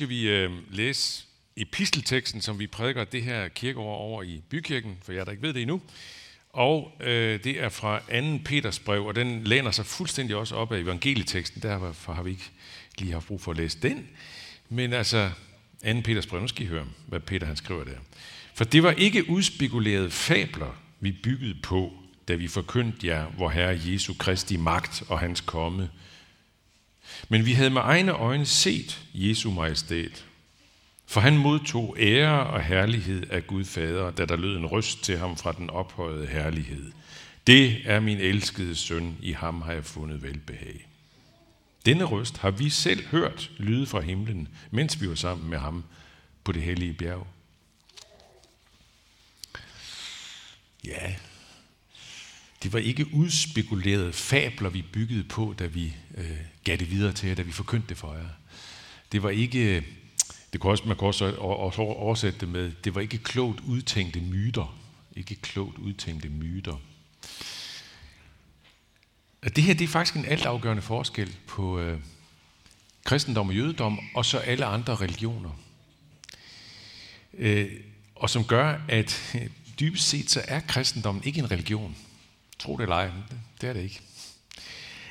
skal vi øh, læse epistelteksten, som vi prædiker det her kirkeår over i Bykirken, for jeg der ikke ved det endnu. Og øh, det er fra 2. Peters brev, og den læner sig fuldstændig også op af evangelieteksten. Derfor har vi ikke lige haft brug for at læse den. Men altså, 2. Peters brev, nu skal I høre, hvad Peter han skriver der. For det var ikke udspekulerede fabler, vi byggede på, da vi forkyndte jer, hvor Herre Jesu Kristi magt og hans komme. Men vi havde med egne øjne set Jesu majestæt. For han modtog ære og herlighed af Gud Fader, da der lød en røst til ham fra den ophøjede herlighed. Det er min elskede søn, i ham har jeg fundet velbehag. Denne røst har vi selv hørt lyde fra himlen, mens vi var sammen med ham på det hellige bjerg. Ja, det var ikke udspekulerede fabler, vi byggede på, da vi øh, gav det videre til jer, da vi forkyndte det for jer. Det var ikke, det kunne også, man kunne også oversætte det med, det var ikke klogt udtænkte myter. Ikke klogt udtænkte myter. Det her det er faktisk en altafgørende forskel på øh, kristendom og jødedom, og så alle andre religioner. Øh, og som gør, at dybest set så er kristendommen ikke en religion. Tro det eller ej, det er det ikke.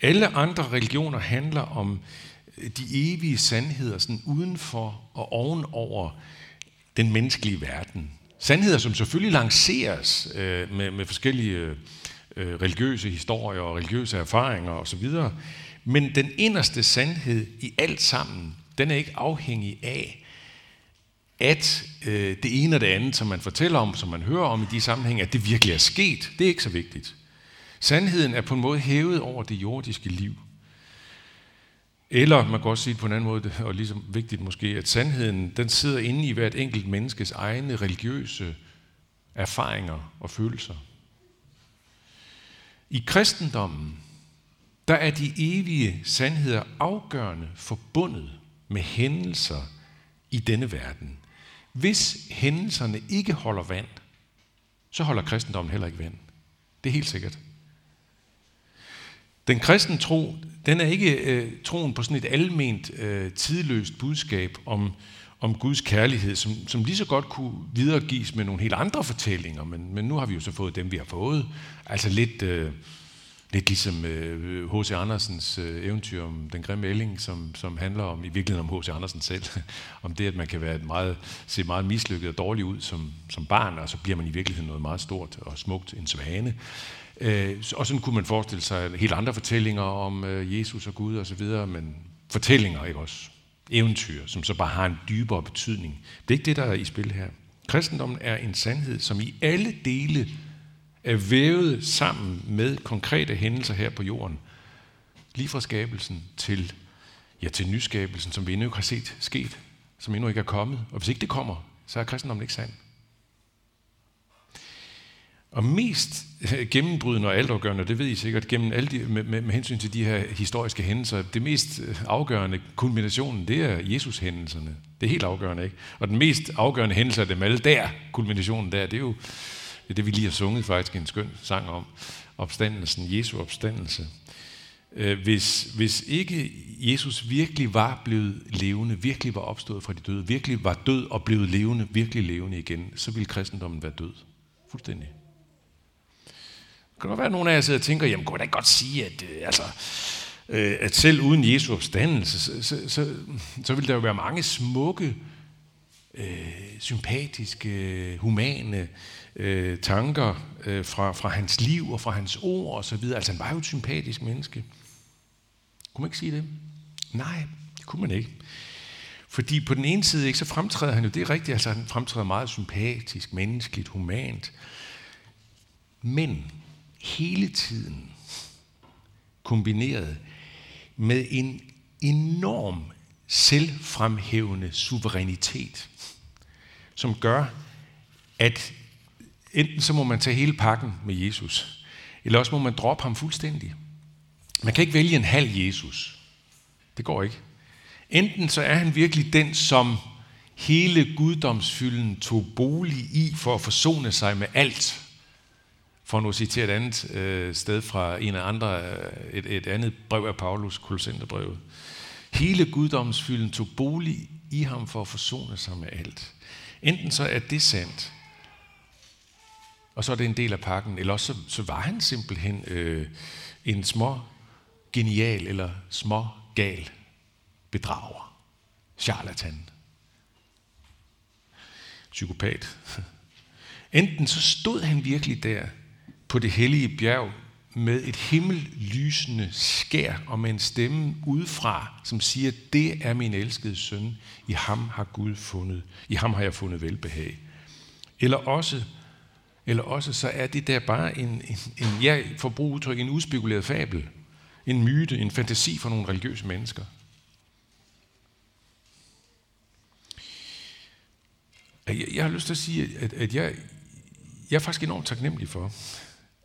Alle andre religioner handler om øh, de evige sandheder sådan uden for og ovenover den menneskelige verden. Sandheder, som selvfølgelig lanceres øh, med, med forskellige øh, religiøse historier og religiøse erfaringer osv., men den inderste sandhed i alt sammen, den er ikke afhængig af, at øh, det ene og det andet, som man fortæller om, som man hører om i de sammenhænge, at det virkelig er sket. Det er ikke så vigtigt. Sandheden er på en måde hævet over det jordiske liv. Eller man kan også sige det på en anden måde, og ligesom vigtigt måske, at sandheden den sidder inde i hvert enkelt menneskes egne religiøse erfaringer og følelser. I kristendommen, der er de evige sandheder afgørende forbundet med hændelser i denne verden. Hvis hændelserne ikke holder vand, så holder kristendommen heller ikke vand. Det er helt sikkert. Den kristne tro, den er ikke øh, troen på sådan et alment, øh, tidløst budskab om, om Guds kærlighed, som, som lige så godt kunne videregives med nogle helt andre fortællinger, men, men nu har vi jo så fået dem, vi har fået. Altså lidt, øh, lidt ligesom H.C. Øh, Andersens øh, eventyr om den grimme ælling, som, som handler om, i virkeligheden om H.C. Andersen selv, om det, at man kan være et meget, se meget mislykket og dårlig ud som, som barn, og så bliver man i virkeligheden noget meget stort og smukt, en svane. Øh, og sådan kunne man forestille sig helt andre fortællinger om øh, Jesus og Gud og så videre, men fortællinger, ikke også? Eventyr, som så bare har en dybere betydning. Det er ikke det, der er i spil her. Kristendommen er en sandhed, som i alle dele er vævet sammen med konkrete hændelser her på jorden. Lige fra skabelsen til, ja, til nyskabelsen, som vi endnu ikke har set sket, som endnu ikke er kommet. Og hvis ikke det kommer, så er kristendommen ikke sand. Og mest øh, gennembrydende og altafgørende, det ved I sikkert, gennem alle de, med, med, med hensyn til de her historiske hændelser, det mest øh, afgørende kulminationen, det er Jesus-hændelserne. Det er helt afgørende, ikke? Og den mest afgørende hændelse af dem alle der, kulminationen der, det er jo det, er det vi lige har sunget faktisk en skøn sang om. Opstandelsen, Jesu opstandelse. Øh, hvis, hvis ikke Jesus virkelig var blevet levende, virkelig var opstået fra de døde, virkelig var død og blevet levende, virkelig levende igen, så ville kristendommen være død. Fuldstændig kan godt være, at nogle af jer sidder og tænker, jamen kunne da godt sige, at, øh, altså, øh, at selv uden Jesu opstandelse, så, så, så, så vil der jo være mange smukke, øh, Øh, sympatiske, humane øh, tanker øh, fra, fra hans liv og fra hans ord og så videre. Altså han var jo et sympatisk menneske. Kunne man ikke sige det? Nej, det kunne man ikke. Fordi på den ene side, ikke, så fremtræder han jo, det er rigtigt, altså han fremtræder meget sympatisk, menneskeligt, humant. Men hele tiden kombineret med en enorm selvfremhævende suverænitet, som gør, at enten så må man tage hele pakken med Jesus, eller også må man droppe ham fuldstændig. Man kan ikke vælge en halv Jesus. Det går ikke. Enten så er han virkelig den, som hele guddomsfylden tog bolig i for at forsone sig med alt, for nu at citere et andet øh, sted fra en af andre, øh, et, et andet brev af Paulus, Kolossenterbrevet. Hele guddomsfylden tog bolig i ham for at forsone sig med alt. Enten så er det sandt, og så er det en del af pakken, eller også så, så var han simpelthen øh, en små genial eller små gal bedrager. Charlatan. Psykopat. Enten så stod han virkelig der på det hellige bjerg med et himmellysende skær og med en stemme udefra, som siger, det er min elskede søn, i ham har Gud fundet, i ham har jeg fundet velbehag. Eller også, eller også så er det der bare en, en, en ja, for brug udtryk, en uspekuleret fabel, en myte, en fantasi for nogle religiøse mennesker. Jeg, jeg har lyst til at sige, at, at jeg, jeg er faktisk enormt taknemmelig for,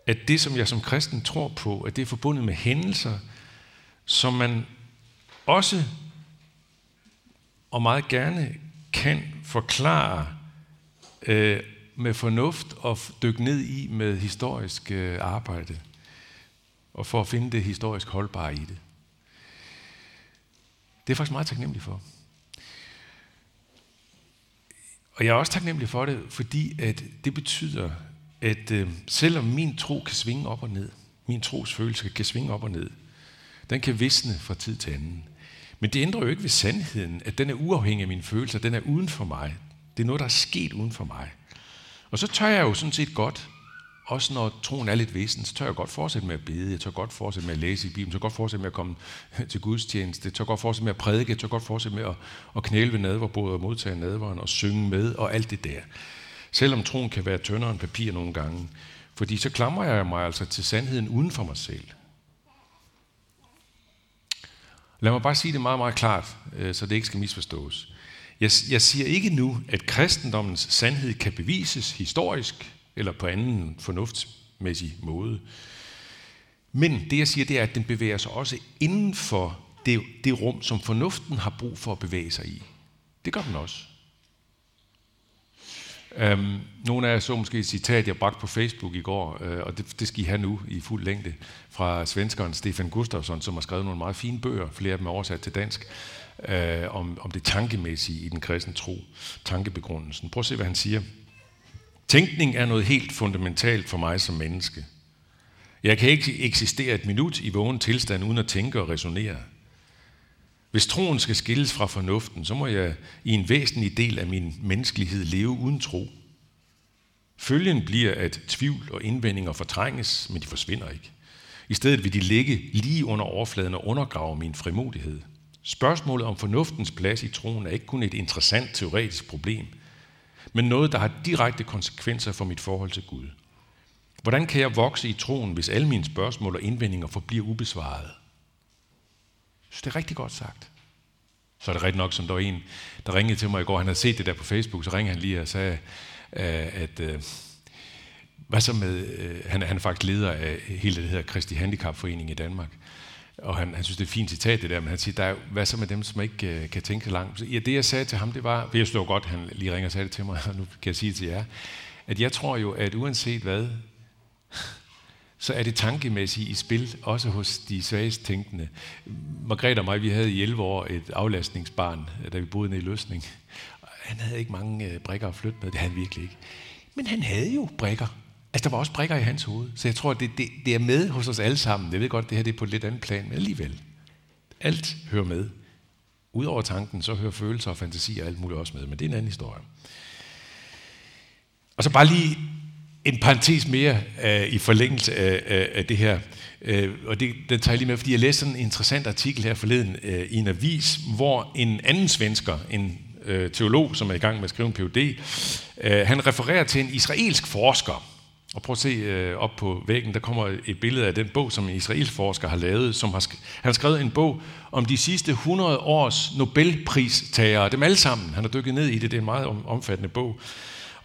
at det, som jeg som kristen tror på, at det er forbundet med hændelser, som man også og meget gerne kan forklare øh, med fornuft og dykke ned i med historisk øh, arbejde, og for at finde det historisk holdbare i det. Det er faktisk meget taknemmelig for. Og jeg er også taknemmelig for det, fordi at det betyder, at øh, selvom min tro kan svinge op og ned, min tros følelse kan svinge op og ned, den kan visne fra tid til anden. Men det ændrer jo ikke ved sandheden, at den er uafhængig af mine følelser, den er uden for mig. Det er noget, der er sket uden for mig. Og så tør jeg jo sådan set godt, også når troen er lidt væsen, så tør jeg godt fortsætte med at bede, jeg tør godt fortsætte med at læse i Bibelen, jeg tør godt fortsætte med at komme til gudstjeneste, jeg tør godt fortsætte med at prædike, jeg tør godt fortsætte med at, at knæle ved nadverbordet og modtage nadveren og synge med og alt det der. Selvom troen kan være tyndere end papir nogle gange. Fordi så klamrer jeg mig altså til sandheden uden for mig selv. Lad mig bare sige det meget, meget klart, øh, så det ikke skal misforstås. Jeg, jeg siger ikke nu, at kristendommens sandhed kan bevises historisk eller på anden fornuftsmæssig måde. Men det jeg siger, det er, at den bevæger sig også inden for det, det rum, som fornuften har brug for at bevæge sig i. Det gør den også. Um, nogle af jer så måske et citat, jeg bragte på Facebook i går, uh, og det, det skal I have nu i fuld længde, fra svenskeren Stefan Gustafsson, som har skrevet nogle meget fine bøger, flere af dem er oversat til dansk, uh, om, om det tankemæssige i den kristne tro, tankebegrundelsen. Prøv at se, hvad han siger. Tænkning er noget helt fundamentalt for mig som menneske. Jeg kan ikke eksistere et minut i vågen tilstand uden at tænke og resonere. Hvis troen skal skilles fra fornuften, så må jeg i en væsentlig del af min menneskelighed leve uden tro. Følgen bliver, at tvivl og indvendinger fortrænges, men de forsvinder ikke. I stedet vil de ligge lige under overfladen og undergrave min frimodighed. Spørgsmålet om fornuftens plads i troen er ikke kun et interessant teoretisk problem, men noget, der har direkte konsekvenser for mit forhold til Gud. Hvordan kan jeg vokse i troen, hvis alle mine spørgsmål og indvendinger forbliver ubesvaret? Så det er rigtig godt sagt. Så er det rigtigt nok, som der var en, der ringede til mig i går. Han havde set det der på Facebook, så ringede han lige og sagde, øh, at øh, hvad så med, øh, han, han er faktisk leder af hele det her Kristi Handicapforening i Danmark. Og han, han synes, det er et fint citat det der, men han siger, der er, hvad så med dem, som ikke uh, kan tænke langt? Ja, det jeg sagde til ham, det var, for jeg slår godt, han lige ringer og sagde det til mig, og nu kan jeg sige det til jer, at jeg tror jo, at uanset hvad, så er det tankemæssigt i spil, også hos de svagest tænkende. Margrethe og mig, vi havde i 11 år et aflastningsbarn, da vi boede nede i Løsning. Han havde ikke mange øh, brikker at flytte med, det havde han virkelig ikke. Men han havde jo brikker. Altså, der var også brikker i hans hoved. Så jeg tror, det, det, det er med hos os alle sammen. Jeg ved godt, det her det er på et lidt andet plan, men alligevel. Alt hører med. Udover tanken, så hører følelser og fantasi og alt muligt også med, men det er en anden historie. Og så bare lige en parentes mere uh, i forlængelse af, af, af det her. Uh, og det, den tager jeg lige med, fordi jeg læste sådan en interessant artikel her forleden uh, i en avis, hvor en anden svensker, en uh, teolog, som er i gang med at skrive en Ph.D., uh, han refererer til en israelsk forsker, og prøv at se øh, op på væggen, der kommer et billede af den bog, som en israelsk forsker har lavet. Som har, sk- han har skrevet en bog om de sidste 100 års Nobelpristagere, dem alle sammen. Han har dykket ned i det, det er en meget omfattende bog.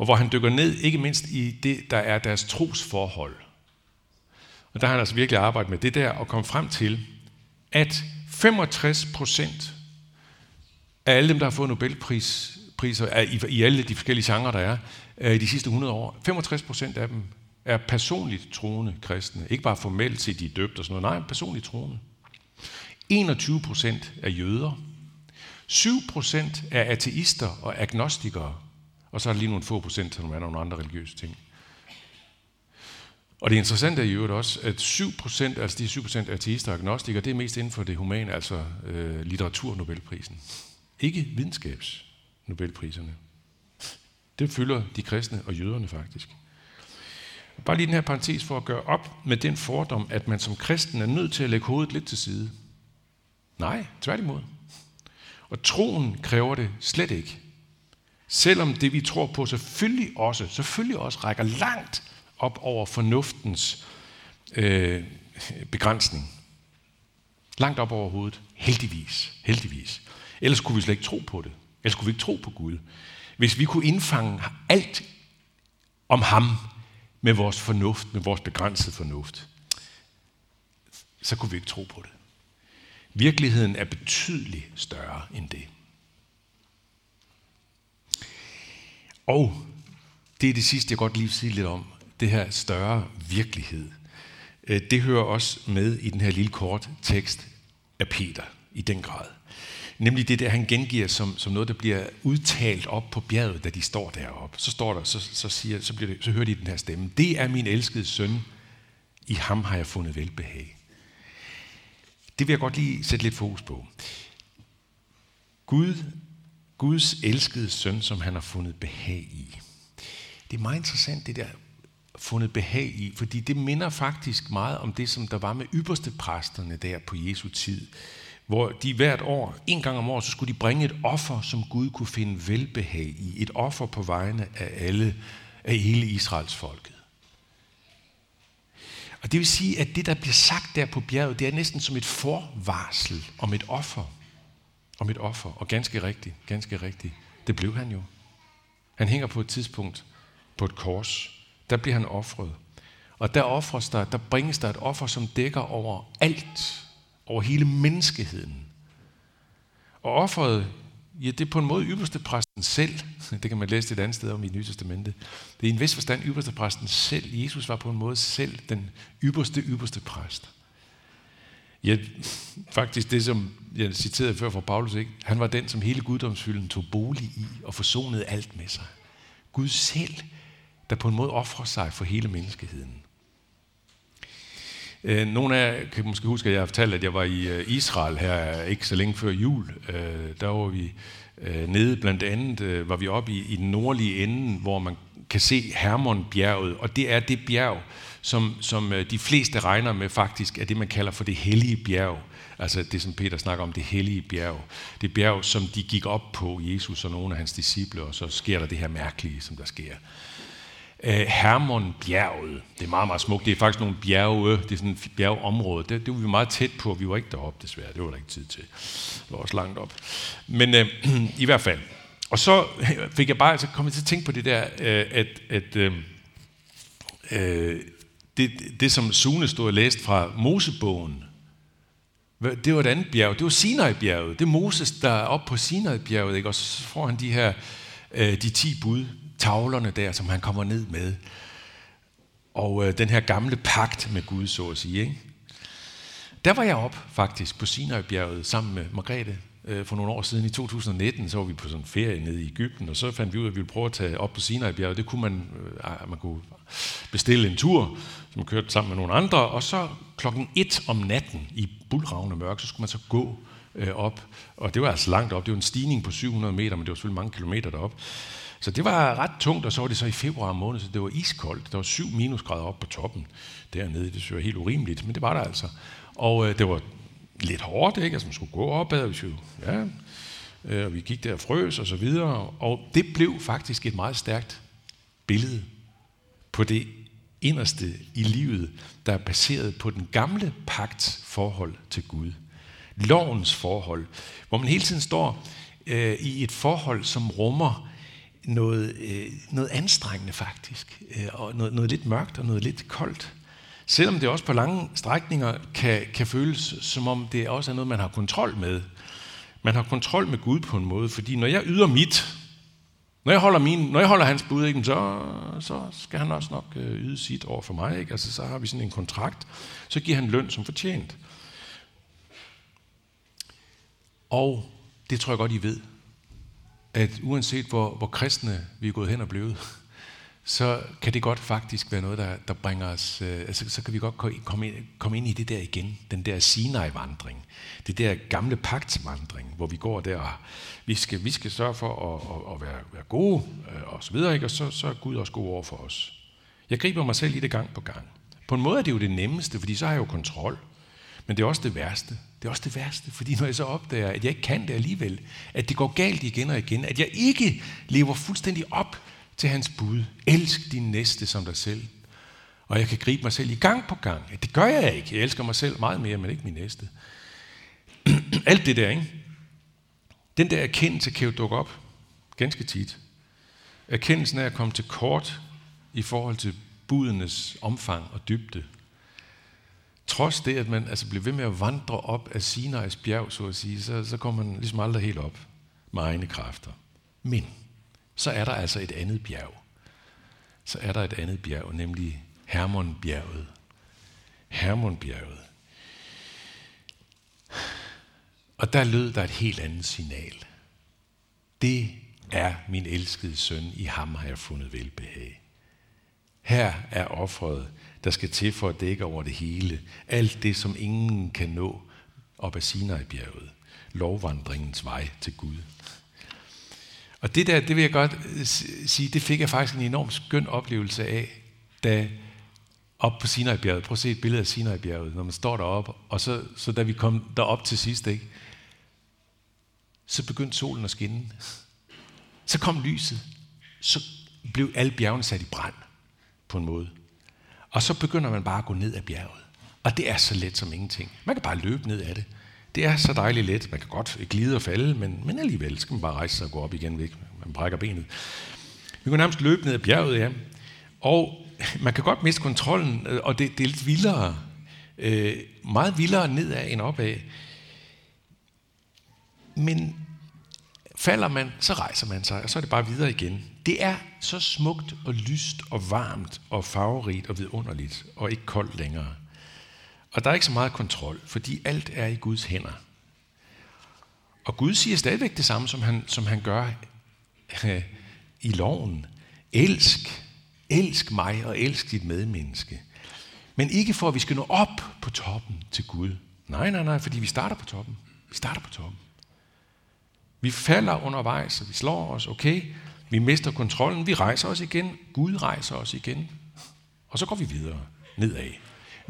Og hvor han dykker ned, ikke mindst i det, der er deres trosforhold. Og der har han altså virkelig arbejdet med det der, og kom frem til, at 65 procent af alle dem, der har fået Nobelpriser i, i alle de forskellige genrer, der er, øh, i de sidste 100 år, 65 procent af dem er personligt troende kristne. Ikke bare formelt set, de er døbt og sådan noget. Nej, personligt troende. 21 procent er jøder. 7% er ateister og agnostikere, og så er der lige nogle få procent, som er nogle andre religiøse ting. Og det interessante er i øvrigt også, at 7%, altså de 7% ateister og agnostikere, det er mest inden for det humane, altså øh, litteratur-Nobelprisen. Ikke videnskabs-Nobelpriserne. Det fylder de kristne og jøderne faktisk. Bare lige den her parentes for at gøre op med den fordom, at man som kristen er nødt til at lægge hovedet lidt til side. Nej, tværtimod. Og troen kræver det slet ikke. Selvom det, vi tror på, selvfølgelig også, selvfølgelig også rækker langt op over fornuftens øh, begrænsning. Langt op over hovedet. Heldigvis. Heldigvis. Ellers kunne vi slet ikke tro på det. Ellers kunne vi ikke tro på Gud. Hvis vi kunne indfange alt om ham med vores fornuft, med vores begrænsede fornuft, så kunne vi ikke tro på det. Virkeligheden er betydeligt større end det. Og det er det sidste, jeg godt lige vil sige lidt om. Det her større virkelighed. Øh, det hører også med i den her lille kort tekst af Peter i den grad. Nemlig det der, han gengiver som, som noget, der bliver udtalt op på bjerget, da de står deroppe. Så står der, så, så, siger, så, bliver det, så hører de den her stemme. Det er min elskede søn. I ham har jeg fundet velbehag. Det vil jeg godt lige sætte lidt fokus på. Gud, Guds elskede søn, som han har fundet behag i. Det er meget interessant, det der fundet behag i, fordi det minder faktisk meget om det, som der var med ypperste præsterne der på Jesu tid hvor de hvert år, en gang om året, så skulle de bringe et offer, som Gud kunne finde velbehag i. Et offer på vegne af alle, af hele Israels folket. Og det vil sige, at det, der bliver sagt der på bjerget, det er næsten som et forvarsel om et offer. Om et offer. Og ganske rigtigt, ganske rigtigt. Det blev han jo. Han hænger på et tidspunkt på et kors. Der bliver han offret. Og der offres der, der bringes der et offer, som dækker over alt over hele menneskeheden. Og offeret, ja, det er på en måde ypperste præsten selv. Det kan man læse et andet sted om i Nye Testamente. Det er i en vis forstand ypperste præsten selv. Jesus var på en måde selv den ypperste, ypperste præst. Ja, faktisk det, som jeg citerede før fra Paulus, ikke? han var den, som hele guddomsfylden tog bolig i og forsonede alt med sig. Gud selv, der på en måde offrer sig for hele menneskeheden. Øh, nogle af jer kan måske huske, at jeg har fortalt, at jeg var i øh, Israel her ikke så længe før jul. Øh, der var vi nede, blandt andet var vi oppe i, i den nordlige ende, hvor man kan se Hermonbjerget, og det er det bjerg, som, som øh, de fleste regner med faktisk er det, man kalder for det hellige bjerg. Altså det, som Peter snakker om, det hellige bjerg. Det bjerg, som de gik op på, Jesus og nogle af hans disciple, og så sker der det her mærkelige, som der sker. Øh, Hermonbjerget. Det er meget, meget smukt. Det er faktisk nogle bjerge. Det er sådan et bjergeområde. Det, det var vi meget tæt på. Vi var ikke deroppe, desværre. Det var der ikke tid til. Det var også langt op. Men øh, i hvert fald. Og så fik jeg bare, så kom jeg til at tænke på det der, øh, at, at øh, øh, det, det, som Sune stod og læste fra Mosebogen, det var et andet bjerg. Det var Sinai-bjerget. Det er Moses, der er oppe på Sinai-bjerget, ikke? og så får han de her øh, de ti bud tavlerne der, som han kommer ned med. Og øh, den her gamle pagt med Gud, så at sige. Ikke? Der var jeg op faktisk på Sinai-bjerget sammen med Margrethe øh, for nogle år siden. I 2019 så var vi på sådan en ferie nede i Ægypten, og så fandt vi ud af, at vi ville prøve at tage op på Sinai-bjerget. Det kunne man, øh, ah, man kunne bestille en tur, som kørte sammen med nogle andre, og så klokken et om natten i bulravende mørk, så skulle man så gå øh, op. Og det var altså langt op. Det var en stigning på 700 meter, men det var selvfølgelig mange kilometer derop. Så det var ret tungt, og så var det så i februar måned, så det var iskoldt. Der var 7 minusgrader op på toppen dernede. Det synes jeg var helt urimeligt, men det var der altså. Og øh, det var lidt hårdt, ikke? Altså man skulle gå opad, hvis vi, ja, øh, og vi gik der og frøs og så videre. Og det blev faktisk et meget stærkt billede på det inderste i livet, der er baseret på den gamle pagts forhold til Gud. Lovens forhold, hvor man hele tiden står øh, i et forhold, som rummer noget, øh, noget anstrengende faktisk, øh, og noget, noget lidt mørkt og noget lidt koldt. Selvom det også på lange strækninger kan, kan føles, som om det også er noget, man har kontrol med. Man har kontrol med Gud på en måde, fordi når jeg yder mit, når jeg holder, min, når jeg holder hans bud, ikke, så, så skal han også nok øh, yde sit over for mig. Ikke? Altså, så har vi sådan en kontrakt. Så giver han løn som fortjent. Og det tror jeg godt, I ved, at uanset hvor, hvor kristne vi er gået hen og blevet, så kan det godt faktisk være noget, der, der bringer os, øh, altså, så kan vi godt komme ind, komme ind i det der igen, den der Sinai-vandring, det der gamle pagtsvandring, hvor vi går der, og vi skal, vi skal sørge for at, at, at være, være gode, øh, og så videre, ikke? og så, så er Gud også god over for os. Jeg griber mig selv i det gang på gang. På en måde er det jo det nemmeste, fordi så har jeg jo kontrol. Men det er også det værste. Det er også det værste, fordi når jeg så opdager, at jeg ikke kan det alligevel, at det går galt igen og igen, at jeg ikke lever fuldstændig op til hans bud. Elsk din næste som dig selv. Og jeg kan gribe mig selv i gang på gang. Det gør jeg ikke. Jeg elsker mig selv meget mere, men ikke min næste. Alt det der, ikke? Den der erkendelse kan jo dukke op ganske tit. Erkendelsen af at komme til kort i forhold til budenes omfang og dybde. Trods det, at man altså bliver ved med at vandre op af Sinais bjerg, så at sige, så, så kommer man ligesom aldrig helt op med egne kræfter. Men så er der altså et andet bjerg. Så er der et andet bjerg, nemlig Hermonbjerget. Hermonbjerget. Og der lød der et helt andet signal. Det er min elskede søn, i ham har jeg fundet velbehag. Her er offeret, der skal til for at dække over det hele. Alt det, som ingen kan nå op ad Sinai-bjerget. Lovvandringens vej til Gud. Og det der, det vil jeg godt øh, sige, det fik jeg faktisk en enorm skøn oplevelse af, da op på Sinai-bjerget. Prøv at se et billede af Sinai-bjerget, når man står deroppe. Og så, så da vi kom derop til sidst, ikke, så begyndte solen at skinne. Så kom lyset. Så blev alle bjergene sat i brand på en måde. Og så begynder man bare at gå ned ad bjerget. Og det er så let som ingenting. Man kan bare løbe ned ad det. Det er så dejligt let. Man kan godt glide og falde, men, men alligevel skal man bare rejse sig og gå op igen. Væk. Man brækker benet. Vi kunne nærmest løbe ned ad bjerget, ja. Og man kan godt miste kontrollen, øh, og det, det er lidt vildere. Øh, meget vildere nedad end opad. Men falder man, så rejser man sig, og så er det bare videre igen. Det er så smukt og lyst og varmt og farverigt og vidunderligt, og ikke koldt længere. Og der er ikke så meget kontrol, fordi alt er i Guds hænder. Og Gud siger stadigvæk det samme, som han, som han gør øh, i loven. Elsk, elsk mig og elsk dit medmenneske. Men ikke for, at vi skal nå op på toppen til Gud. Nej, nej, nej, fordi vi starter på toppen. Vi starter på toppen. Vi falder undervejs, og vi slår os, okay. Vi mister kontrollen, vi rejser os igen. Gud rejser os igen. Og så går vi videre nedad.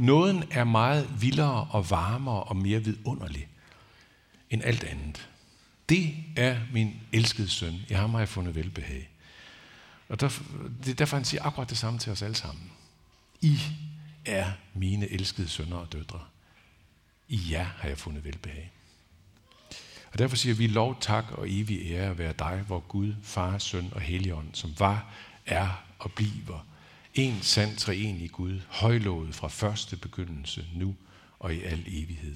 Nåden er meget vildere og varmere og mere vidunderlig end alt andet. Det er min elskede søn. I ham har jeg fundet velbehag. Og der, det er derfor, han siger akkurat det samme til os alle sammen. I er mine elskede sønner og døtre. I jer har jeg fundet velbehag. Og derfor siger vi lov, tak og evig ære at være dig, hvor Gud, Far, Søn og Helligånd, som var, er og bliver en sand i Gud, højlovet fra første begyndelse, nu og i al evighed.